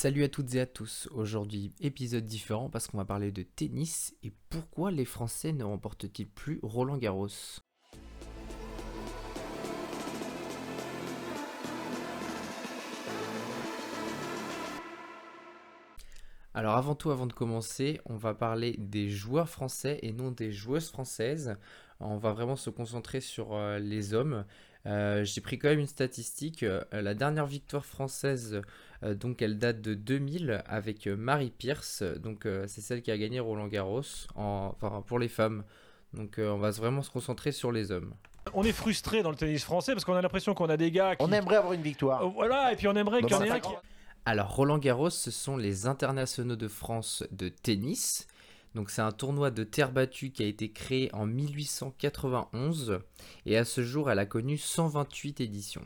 Salut à toutes et à tous. Aujourd'hui, épisode différent parce qu'on va parler de tennis et pourquoi les Français ne remportent-ils plus Roland Garros? Alors avant tout, avant de commencer, on va parler des joueurs français et non des joueuses françaises. On va vraiment se concentrer sur euh, les hommes. Euh, j'ai pris quand même une statistique. Euh, la dernière victoire française, donc elle date de 2000 avec Marie Pierce. Donc c'est celle qui a gagné Roland Garros enfin, pour les femmes. Donc on va vraiment se concentrer sur les hommes. On est frustré dans le tennis français parce qu'on a l'impression qu'on a des gars qui... On aimerait avoir une victoire. voilà, et puis on aimerait qu'il y en ait un qui... Alors Roland Garros, ce sont les internationaux de France de tennis. Donc c'est un tournoi de terre battue qui a été créé en 1891 et à ce jour elle a connu 128 éditions.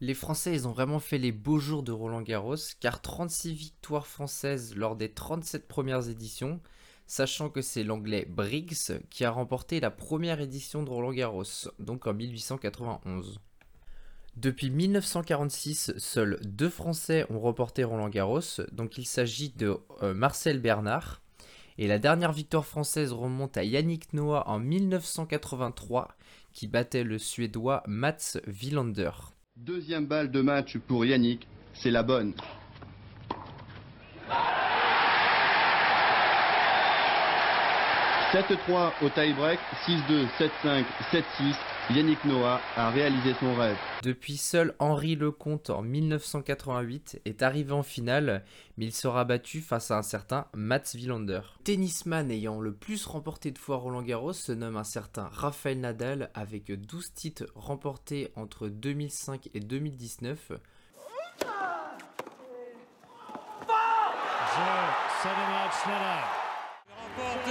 Les Français, ont vraiment fait les beaux jours de Roland Garros car 36 victoires françaises lors des 37 premières éditions, sachant que c'est l'anglais Briggs qui a remporté la première édition de Roland Garros, donc en 1891. Depuis 1946, seuls deux Français ont remporté Roland Garros, donc il s'agit de euh, Marcel Bernard. Et la dernière victoire française remonte à Yannick Noah en 1983, qui battait le Suédois Mats Wilander. Deuxième balle de match pour Yannick, c'est la bonne. 7-3 au tie-break, 6-2, 7-5, 7-6. Yannick Noah a réalisé son rêve. Depuis seul Henri Lecomte en 1988 est arrivé en finale, mais il sera battu face à un certain Mats Wilander. Tennisman ayant le plus remporté de fois Roland Garros se nomme un certain Rafael Nadal avec 12 titres remportés entre 2005 et 2019.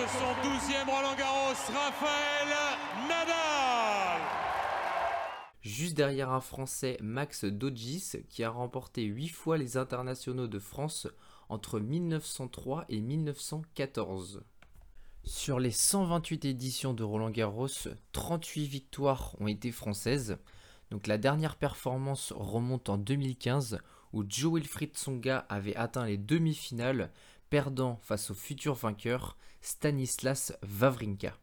Son 12e Roland Garros, Raphaël Nadal. Juste derrière un Français, Max Dodgis, qui a remporté 8 fois les internationaux de France entre 1903 et 1914. Sur les 128 éditions de Roland Garros, 38 victoires ont été françaises. Donc la dernière performance remonte en 2015 où Joe Wilfried Tsonga avait atteint les demi-finales perdant face au futur vainqueur Stanislas Wawrinka.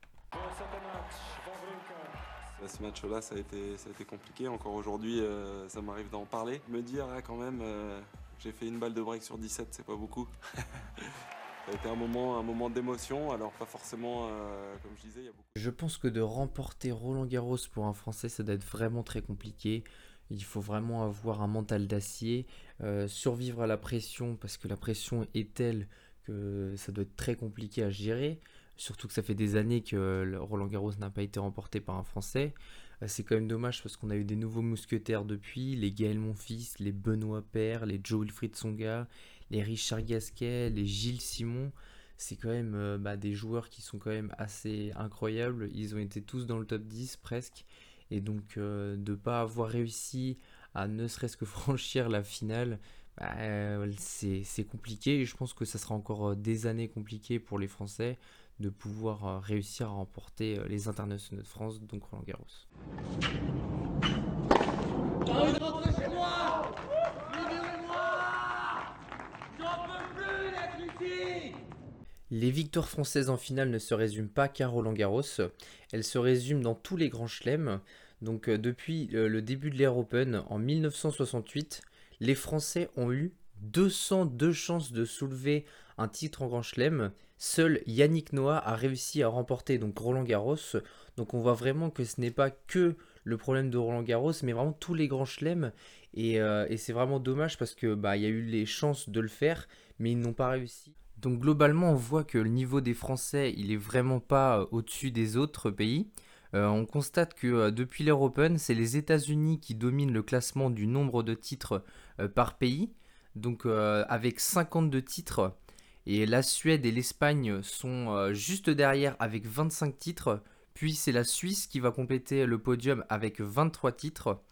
Ce match-là, ça, a été, ça a été compliqué. Encore aujourd'hui, euh, ça m'arrive d'en parler. Me dire, là, quand même, euh, j'ai fait une balle de break sur 17, c'est pas beaucoup. ça a été un moment, un moment d'émotion, alors pas forcément, euh, comme je disais, il y a beaucoup. Je pense que de remporter Roland Garros pour un Français, ça doit être vraiment très compliqué. Il faut vraiment avoir un mental d'acier, euh, survivre à la pression parce que la pression est telle que ça doit être très compliqué à gérer. Surtout que ça fait des années que Roland Garros n'a pas été remporté par un Français. Euh, c'est quand même dommage parce qu'on a eu des nouveaux mousquetaires depuis, les Gaël Monfils, les Benoît Père, les Joe Wilfried Songa, les Richard Gasquet, les Gilles Simon. C'est quand même euh, bah, des joueurs qui sont quand même assez incroyables. Ils ont été tous dans le top 10 presque. Et donc euh, de ne pas avoir réussi à ne serait-ce que franchir la finale, bah, euh, c'est compliqué. Et je pense que ça sera encore euh, des années compliquées pour les Français de pouvoir réussir à remporter les internationaux de France, donc Roland Garros. Les victoires françaises en finale ne se résument pas qu'à Roland Garros, elles se résument dans tous les grands chelems. Donc euh, depuis euh, le début de l'ère Open en 1968, les Français ont eu 202 chances de soulever un titre en Grand Chelem. Seul Yannick Noah a réussi à remporter donc Roland Garros. Donc on voit vraiment que ce n'est pas que le problème de Roland Garros, mais vraiment tous les grands chelems. Et, euh, c'est vraiment dommage parce que bah y a eu les chances de le faire, mais ils n'ont pas réussi. Donc globalement, on voit que le niveau des Français, il est vraiment pas euh, au-dessus des autres pays. Euh, on constate que euh, depuis l'Europe Open, c'est les États-Unis qui dominent le classement du nombre de titres par pays. Donc avec 52 titres. Et la Suède et l'Espagne sont juste derrière avec 25 titres. Puis c'est la Suisse qui va compléter le podium avec 23 titres.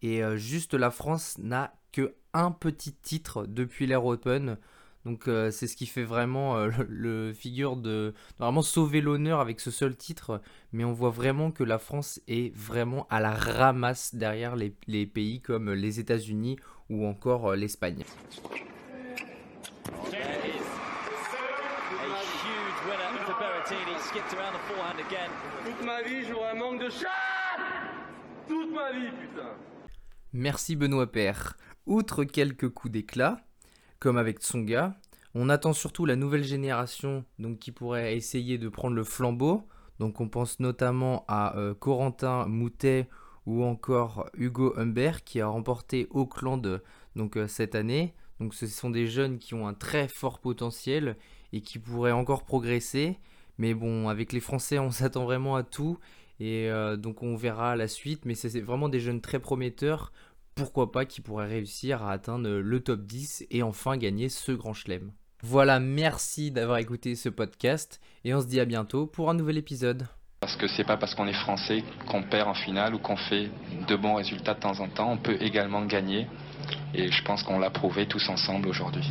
Et juste la France n'a que un petit titre depuis l'Europe Open. Donc euh, c'est ce qui fait vraiment euh, le, figure de normalement sauver l'honneur avec ce seul titre, mais on voit vraiment que la France est vraiment à la ramasse derrière les, pays comme les États-Unis ou encore euh, l'Espagne. Merci Benoît Père. Outre quelques coups d'éclat, comme avec Tsonga, on attend surtout la nouvelle génération donc, qui pourrait essayer de prendre le flambeau. Donc on pense notamment à euh, Corentin Moutet ou encore Hugo Humbert qui a remporté Auckland donc, euh, cette année. Donc ce sont des jeunes qui ont un très fort potentiel et qui pourraient encore progresser. Mais bon, avec les Français, on s'attend vraiment à tout. Et euh, donc on verra la suite. Mais c'est vraiment des jeunes très prometteurs. Pourquoi pas qui pourraient réussir à atteindre le top 10 et enfin gagner ce grand chelem. Voilà, merci d'avoir écouté ce podcast. Et on se dit à bientôt pour un nouvel épisode. Parce que c'est pas parce qu'on est français qu'on perd en finale ou qu'on fait de bons résultats de temps en temps. On peut également gagner. Et je pense qu'on l'a prouvé tous ensemble aujourd'hui.